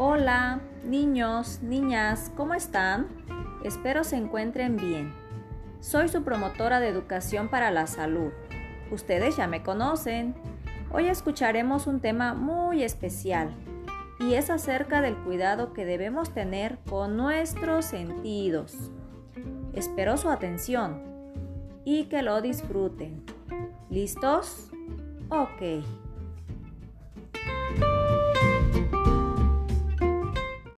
Hola, niños, niñas, ¿cómo están? Espero se encuentren bien. Soy su promotora de educación para la salud. Ustedes ya me conocen. Hoy escucharemos un tema muy especial y es acerca del cuidado que debemos tener con nuestros sentidos. Espero su atención y que lo disfruten. ¿Listos? Ok.